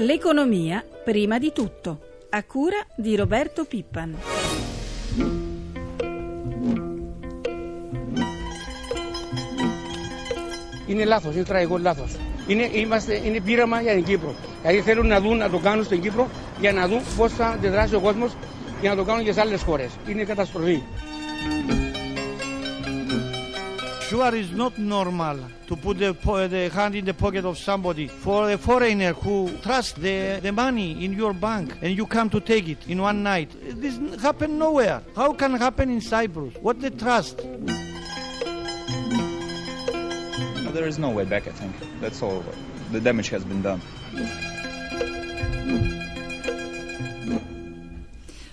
L'economia prima di tutto, a cura di Roberto Pippan. Είναι λάθος, είναι τραγικό λάθος. Είναι, είμαστε, είναι πείραμα για την Κύπρο. Δηλαδή θέλουν να δουν, να το κάνουν στην Κύπρο για να δουν πώς θα αντιδράσει ο κόσμος για να το κάνουν και σε άλλες χώρες. Είναι καταστροφή. Sure is not normal to put the, the hand in the pocket of somebody. For a foreigner who trusts the, the money in your bank and you come to take it in one night, this happened nowhere. How can happen in Cyprus? What the trust? There is no way back, I think. That's all. The damage has been done.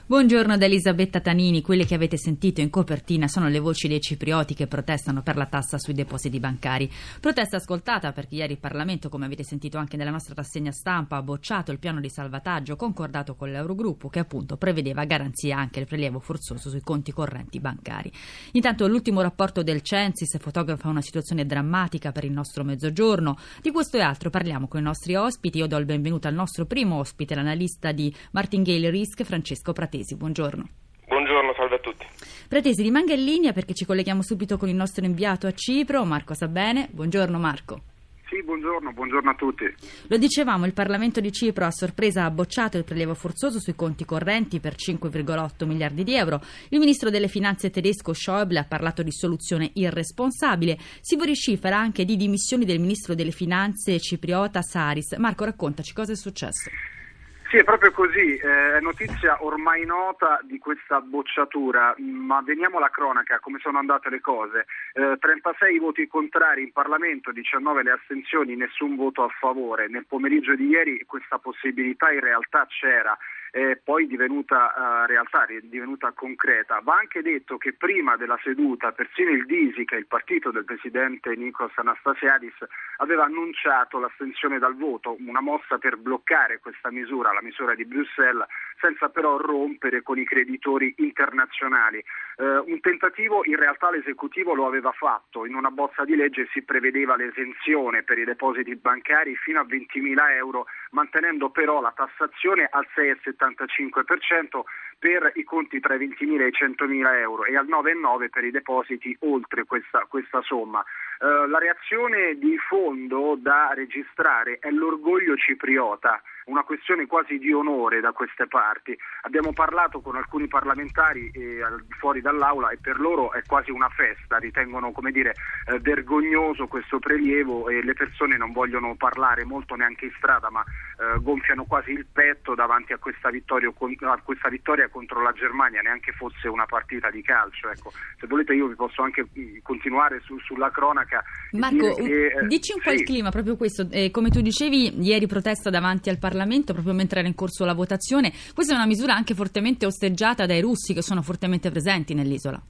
Buongiorno da Elisabetta Tanini, quelle che avete sentito in copertina sono le voci dei ciprioti che protestano per la tassa sui depositi bancari. Protesta ascoltata perché ieri il Parlamento, come avete sentito anche nella nostra rassegna stampa, ha bocciato il piano di salvataggio concordato con l'Eurogruppo che appunto prevedeva garanzia anche il prelievo forzoso sui conti correnti bancari. Intanto l'ultimo rapporto del Censis fotografa una situazione drammatica per il nostro mezzogiorno. Di questo e altro parliamo con i nostri ospiti. Io do il benvenuto al nostro primo ospite, l'analista di Martingale Risk, Francesco Pratesi. Buongiorno. Buongiorno, salve a tutti. Pratesi, rimanga in linea perché ci colleghiamo subito con il nostro inviato a Cipro, Marco Sabene. Buongiorno Marco. Sì, buongiorno, buongiorno a tutti. Lo dicevamo, il Parlamento di Cipro a sorpresa ha bocciato il prelievo forzoso sui conti correnti per 5,8 miliardi di euro. Il ministro delle finanze tedesco Schäuble ha parlato di soluzione irresponsabile. Si vocifera anche di dimissioni del ministro delle finanze cipriota Saris. Marco, raccontaci cosa è successo. Sì, è proprio così, eh, è notizia ormai nota di questa bocciatura, ma veniamo alla cronaca, come sono andate le cose. Eh, 36 voti contrari in Parlamento, 19 le astensioni, nessun voto a favore. Nel pomeriggio di ieri questa possibilità in realtà c'era è poi divenuta uh, realtà, è divenuta concreta. Va anche detto che prima della seduta persino il Disi, che è il partito del presidente Nikos Anastasiadis, aveva annunciato l'astensione dal voto, una mossa per bloccare questa misura, la misura di Bruxelles, senza però rompere con i creditori internazionali. Uh, un tentativo in realtà l'esecutivo lo aveva fatto, in una bozza di legge si prevedeva l'esenzione per i depositi bancari fino a 20.000 euro, mantenendo però la tassazione al 6,75 75% per i conti tra i 20.000 e i 100.000 euro e al 9,9% per i depositi oltre questa, questa somma. Uh, la reazione di fondo da registrare è l'orgoglio cipriota, una questione quasi di onore da queste parti. Abbiamo parlato con alcuni parlamentari eh, fuori dall'aula e per loro è quasi una festa, ritengono come dire, eh, vergognoso questo prelievo e le persone non vogliono parlare molto neanche in strada, ma eh, gonfiano quasi il petto davanti a questa, vittoria, a questa vittoria contro la Germania, neanche fosse una partita di calcio. Ecco. Se volete io vi posso anche continuare su, sulla cronaca. Marco, che, eh, dici un po' il clima, proprio questo. Eh, come tu dicevi, ieri protesta davanti al Parlamento proprio mentre era in corso la votazione. Questa è una misura anche fortemente osteggiata dai russi che sono fortemente presenti nell'isola.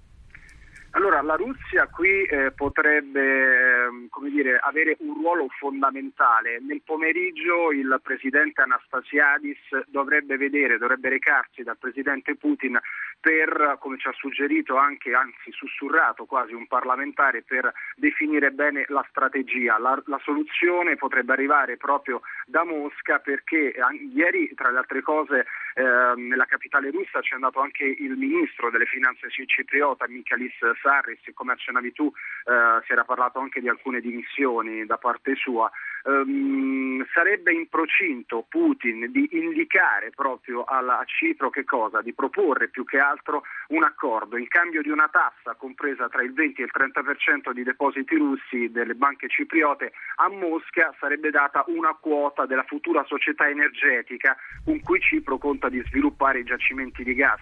Allora, la Russia qui eh, potrebbe eh, dire, avere un ruolo fondamentale. Nel pomeriggio il presidente Anastasiadis dovrebbe vedere, dovrebbe recarsi dal presidente Putin per, come ci ha suggerito anche, anzi sussurrato quasi un parlamentare, per definire bene la strategia. La, la soluzione potrebbe arrivare proprio da Mosca perché ieri, tra le altre cose, eh, nella capitale russa c'è andato anche il ministro delle finanze cipriota, Michalis Sarris, come accennavi tu, eh, si era parlato anche di alcune dimissioni da parte sua. Um, sarebbe in procinto Putin di indicare proprio alla, a Cipro che cosa? Di proporre più che altro un accordo in cambio di una tassa compresa tra il 20 e il 30% di depositi russi delle banche cipriote a Mosca sarebbe data una quota della futura società energetica con cui Cipro conta di sviluppare i giacimenti di gas.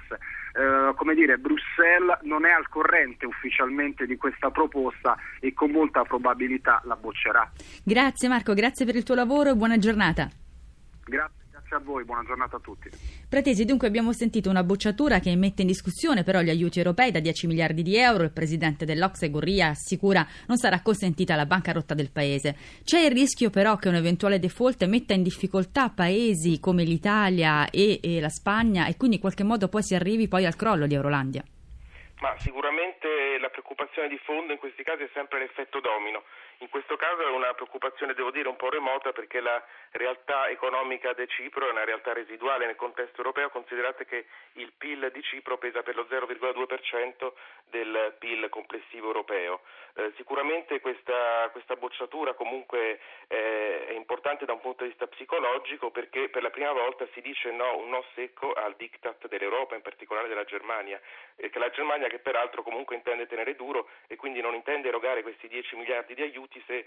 Uh, come dire, Bruxelles non è al corrente ufficialmente di questa proposta e con molta probabilità la boccerà. Grazie Marco, grazie per il tuo lavoro e buona giornata. Grazie. Grazie a voi, buona giornata a tutti. Pratesi, dunque abbiamo sentito una bocciatura che mette in discussione però gli aiuti europei da 10 miliardi di euro. Il presidente dell'Ocse Gurria assicura non sarà consentita la bancarotta del paese. C'è il rischio però che un eventuale default metta in difficoltà paesi come l'Italia e, e la Spagna e quindi in qualche modo poi si arrivi poi al crollo di Eurolandia. Ma sicuramente la preoccupazione di fondo in questi casi è sempre l'effetto domino. In questo caso è una preoccupazione, devo dire, un po' remota perché la realtà economica di Cipro è una realtà residuale nel contesto europeo, considerate che il PIL di Cipro pesa per lo 0,2% del PIL complessivo europeo. Eh, sicuramente questa, questa, bocciatura comunque eh, è importante da un punto di vista psicologico perché per la prima volta si dice no, un no secco al diktat dell'Europa, in particolare della Germania, eh, che la Germania che peraltro comunque intende tenere duro e quindi non intende erogare questi 10 miliardi di aiuti se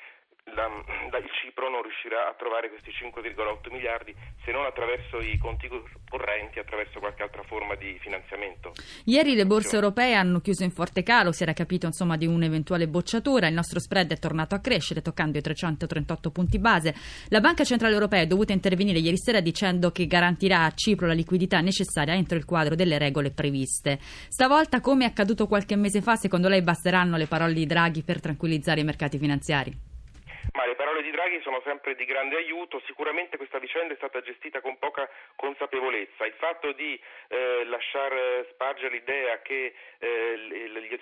la, la, il Cipro non riuscirà a trovare questi 5,8 miliardi se non attraverso i conti correnti, attraverso qualche altra forma di finanziamento. Ieri le borse europee hanno chiuso in forte calo, si era capito insomma di un'eventuale bocciatura, il nostro spread è tornato a crescere toccando i 338 punti base. La Banca Centrale Europea è dovuta intervenire ieri sera dicendo che garantirà a Cipro la liquidità necessaria entro il quadro delle regole previste. Stavolta, come è accaduto qualche mese fa, secondo lei basteranno le parole di Draghi per tranquillizzare i mercati finanziari? Ma le parole di Draghi sono sempre di grande aiuto, sicuramente questa vicenda è stata gestita con poca consapevolezza. Il fatto di eh, lasciar spargere l'idea che eh,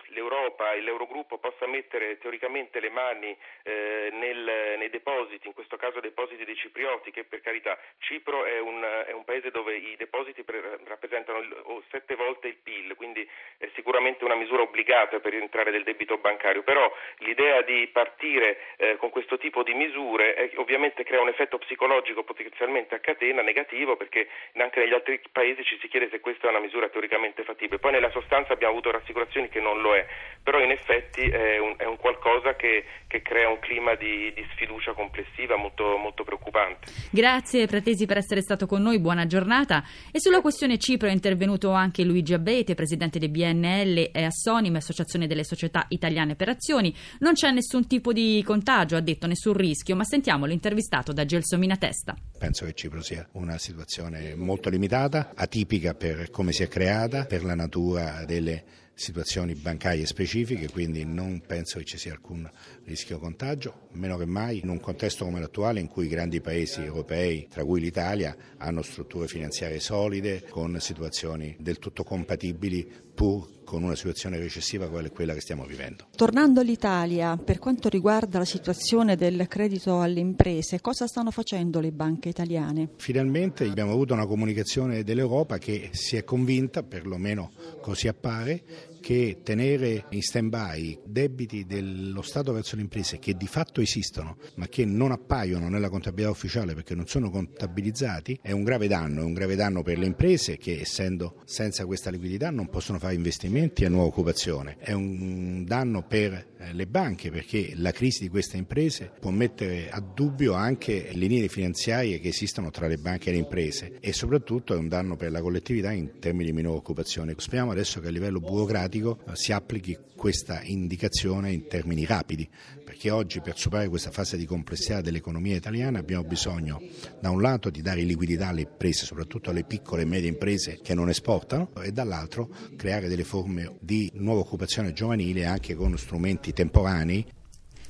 l'Europa e l'Eurogruppo possa mettere teoricamente le mani eh, nel, nei depositi, in questo caso depositi dei ciprioti, che per carità Cipro è un, è un paese dove i depositi pre- rappresentano il, oh, sette volte il PIL, quindi è sicuramente una misura obbligata per rientrare del debito bancario, però l'idea di partire eh, con questo tipo di misure eh, ovviamente crea un effetto psicologico potenzialmente a catena negativo perché anche negli altri paesi ci si chiede se questa è una misura teoricamente fattibile. Poi nella sostanza abbiamo avuto rassicurazioni che non lo è, però in effetti è un, è un qualcosa che, che, crea un clima di, di sfiducia complessiva molto, molto, preoccupante. Grazie Pratesi per essere stato con noi, buona giornata. E sulla questione Cipro è intervenuto anche Luigi Abete, presidente del BNL e Assonime, Associazione delle Società Italiane per Azioni. Non c'è nessun tipo di contagio, ha detto nessun rischio, ma sentiamo l'intervistato da Gelsomina Testa. Penso che Cipro sia una situazione molto limitata, atipica per come si è creata, per la natura delle situazioni bancarie specifiche, quindi non penso che ci sia alcun rischio contagio, meno che mai in un contesto come l'attuale in cui i grandi paesi europei, tra cui l'Italia, hanno strutture finanziarie solide, con situazioni del tutto compatibili pur con una situazione recessiva quale quella che stiamo vivendo. Tornando all'Italia, per quanto riguarda la situazione del credito alle imprese, cosa stanno facendo le banche italiane? Finalmente abbiamo avuto una comunicazione dell'Europa che si è convinta, perlomeno così appare, che tenere in stand-by debiti dello Stato verso le imprese che di fatto esistono ma che non appaiono nella contabilità ufficiale perché non sono contabilizzati è un grave danno, è un grave danno per le imprese che essendo senza questa liquidità non possono fare investimenti e nuova occupazione, è un danno per le banche perché la crisi di queste imprese può mettere a dubbio anche le linee finanziarie che esistono tra le banche e le imprese e soprattutto è un danno per la collettività in termini di minore occupazione. Speriamo adesso che a livello burocratico eh, si applichi questa indicazione in termini rapidi perché oggi per superare questa fase di complessità dell'economia italiana abbiamo bisogno da un lato di dare liquidità alle imprese, soprattutto alle piccole e medie imprese che non esportano e dall'altro creare delle forme di nuova occupazione giovanile anche con strumenti temporanei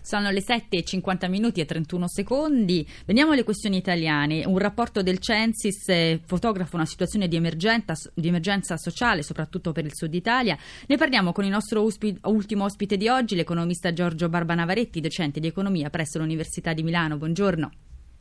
sono le 7 e 50 minuti e 31 secondi. Veniamo alle questioni italiane. Un rapporto del Censis eh, fotografa una situazione di emergenza, di emergenza, sociale, soprattutto per il sud Italia. Ne parliamo con il nostro uspi, ultimo ospite di oggi, l'economista Giorgio Barbanavaretti, docente di economia presso l'Università di Milano. Buongiorno.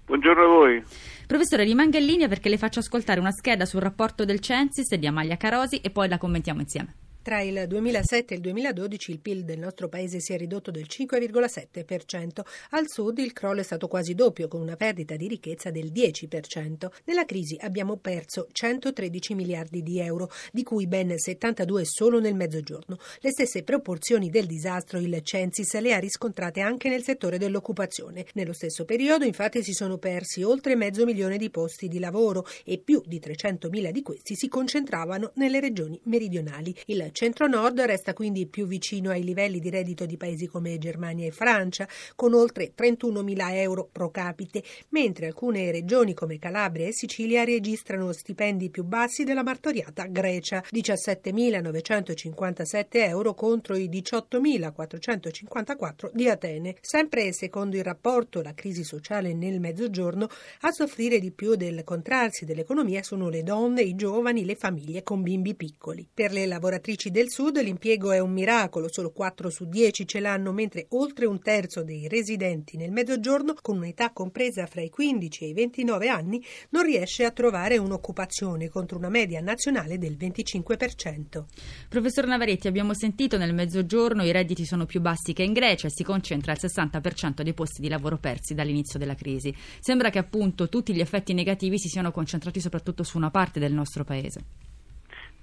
Buongiorno a voi. Professore, rimanga in linea perché le faccio ascoltare una scheda sul rapporto del Censis di Amalia Carosi e poi la commentiamo insieme. Tra il 2007 e il 2012 il PIL del nostro paese si è ridotto del 5,7%. Al sud il crollo è stato quasi doppio, con una perdita di ricchezza del 10%. Nella crisi abbiamo perso 113 miliardi di euro, di cui ben 72 solo nel mezzogiorno. Le stesse proporzioni del disastro il Censis le ha riscontrate anche nel settore dell'occupazione. Nello stesso periodo, infatti, si sono persi oltre mezzo milione di posti di lavoro e più di 300 mila di questi si concentravano nelle regioni meridionali. Il centro-nord resta quindi più vicino ai livelli di reddito di paesi come Germania e Francia, con oltre 31.000 euro pro capite, mentre alcune regioni come Calabria e Sicilia registrano stipendi più bassi della martoriata Grecia, 17.957 euro contro i 18.454 di Atene. Sempre secondo il rapporto La crisi sociale nel mezzogiorno, a soffrire di più del contrarsi dell'economia sono le donne, i giovani, le famiglie con bimbi piccoli. Per le lavoratrici sindaci del sud l'impiego è un miracolo, solo 4 su 10 ce l'hanno, mentre oltre un terzo dei residenti nel mezzogiorno, con un'età compresa fra i 15 e i 29 anni, non riesce a trovare un'occupazione contro una media nazionale del 25%. Professor Navaretti, abbiamo sentito nel mezzogiorno i redditi sono più bassi che in Grecia e si concentra il 60% dei posti di lavoro persi dall'inizio della crisi. Sembra che appunto tutti gli effetti negativi si siano concentrati soprattutto su una parte del nostro paese.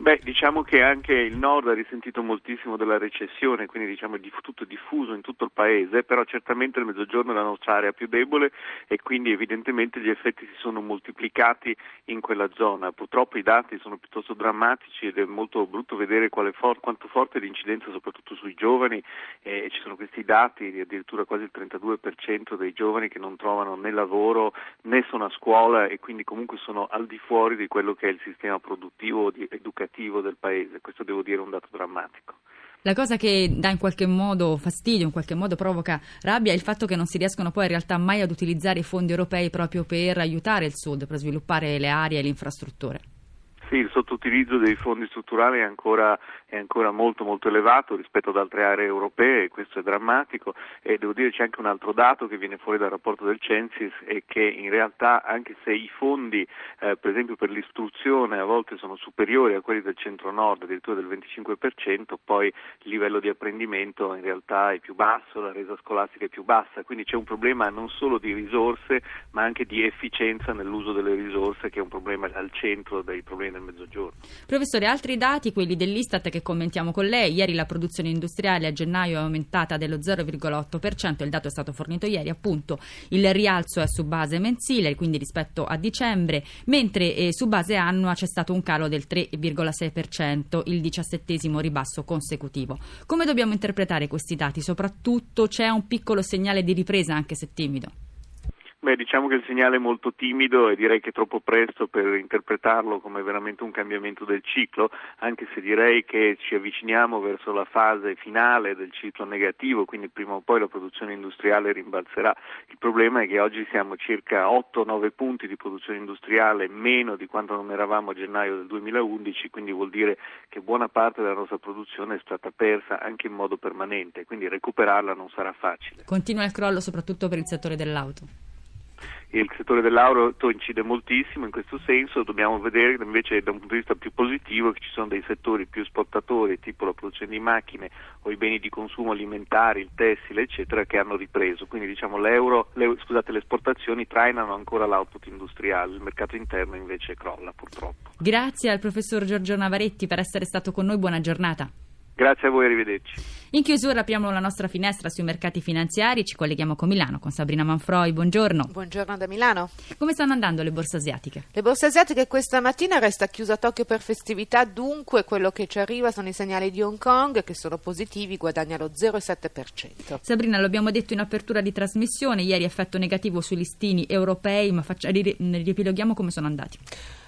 Beh, diciamo che anche il nord ha risentito moltissimo della recessione, quindi diciamo è tutto diffuso in tutto il paese, però certamente il mezzogiorno è la nostra area più debole e quindi evidentemente gli effetti si sono moltiplicati in quella zona. Purtroppo i dati sono piuttosto drammatici ed è molto brutto vedere for- quanto forte è l'incidenza soprattutto sui giovani e ci sono questi dati di addirittura quasi il 32% dei giovani che non trovano né lavoro né sono a scuola e quindi comunque sono al di fuori di quello che è il sistema produttivo educativo educativo del paese, questo devo dire è un dato drammatico. La cosa che dà in qualche modo fastidio, in qualche modo provoca rabbia è il fatto che non si riescono poi in realtà mai ad utilizzare i fondi europei proprio per aiutare il Sud, per sviluppare le aree e le infrastrutture. Sì, il sottoutilizzo dei fondi strutturali è ancora, è ancora, molto molto elevato rispetto ad altre aree europee, questo è drammatico. E devo dire c'è anche un altro dato che viene fuori dal rapporto del Censis e che in realtà anche se i fondi eh, per esempio per l'istruzione a volte sono superiori a quelli del centro-nord, addirittura del 25%, poi il livello di apprendimento in realtà è più basso, la resa scolastica è più bassa, quindi c'è un problema non solo di risorse ma anche di efficienza nell'uso delle risorse che è un problema al centro dei problemi del mezzogiorno. Professore, altri dati, quelli dell'Istat che commentiamo con lei. Ieri la produzione industriale a gennaio è aumentata dello 0,8%, il dato è stato fornito ieri, appunto il rialzo è su base mensile, quindi rispetto a dicembre, mentre eh, su base annua c'è stato un calo del 3,6%, il diciassettesimo ribasso consecutivo. Come dobbiamo interpretare questi dati? Soprattutto c'è un piccolo segnale di ripresa, anche se timido. Beh, diciamo che il segnale è molto timido e direi che è troppo presto per interpretarlo come veramente un cambiamento del ciclo, anche se direi che ci avviciniamo verso la fase finale del ciclo negativo, quindi prima o poi la produzione industriale rimbalzerà. Il problema è che oggi siamo circa 8-9 punti di produzione industriale meno di quanto non eravamo a gennaio del 2011, quindi vuol dire che buona parte della nostra produzione è stata persa anche in modo permanente, quindi recuperarla non sarà facile. Continua il crollo soprattutto per il settore dell'auto il settore dell'auto incide moltissimo in questo senso, dobbiamo vedere invece da un punto di vista più positivo che ci sono dei settori più esportatori, tipo la produzione di macchine o i beni di consumo alimentari, il tessile, eccetera, che hanno ripreso. Quindi diciamo l'euro, le, scusate, le esportazioni trainano ancora l'output industriale, il mercato interno invece crolla purtroppo. Grazie al professor Giorgio Navaretti per essere stato con noi, buona giornata. Grazie a voi, arrivederci. In chiusura apriamo la nostra finestra sui mercati finanziari, ci colleghiamo con Milano con Sabrina Manfroi, buongiorno. Buongiorno da Milano. Come stanno andando le borse asiatiche? Le borse asiatiche questa mattina resta chiusa a Tokyo per festività, dunque quello che ci arriva sono i segnali di Hong Kong che sono positivi, guadagna lo 0,7%. Sabrina, lo abbiamo detto in apertura di trasmissione, ieri effetto negativo sui listini europei, ma faccia, riepiloghiamo come sono andati.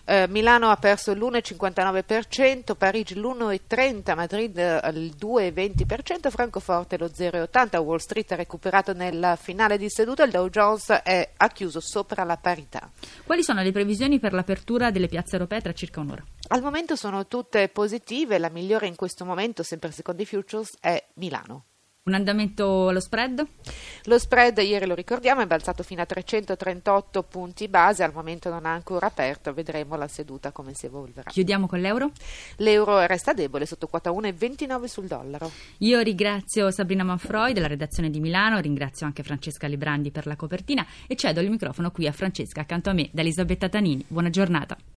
Eh, Milano ha perso l'1,59%, Parigi l'1,30%, Madrid eh, il 2,20%, Francoforte lo 0,80%, Wall Street ha recuperato nella finale di seduta, il Dow Jones è, ha chiuso sopra la parità. Quali sono le previsioni per l'apertura delle piazze europee tra circa un'ora? Al momento sono tutte positive, la migliore in questo momento, sempre secondo i futures, è Milano. Un andamento allo spread? Lo spread, ieri lo ricordiamo, è balzato fino a 338 punti base, al momento non ha ancora aperto, vedremo la seduta come si evolverà. Chiudiamo con l'euro? L'euro resta debole, sotto quota 1,29 sul dollaro. Io ringrazio Sabrina Manfroi della redazione di Milano, ringrazio anche Francesca Librandi per la copertina e cedo il microfono qui a Francesca accanto a me da Elisabetta Tanini. Buona giornata.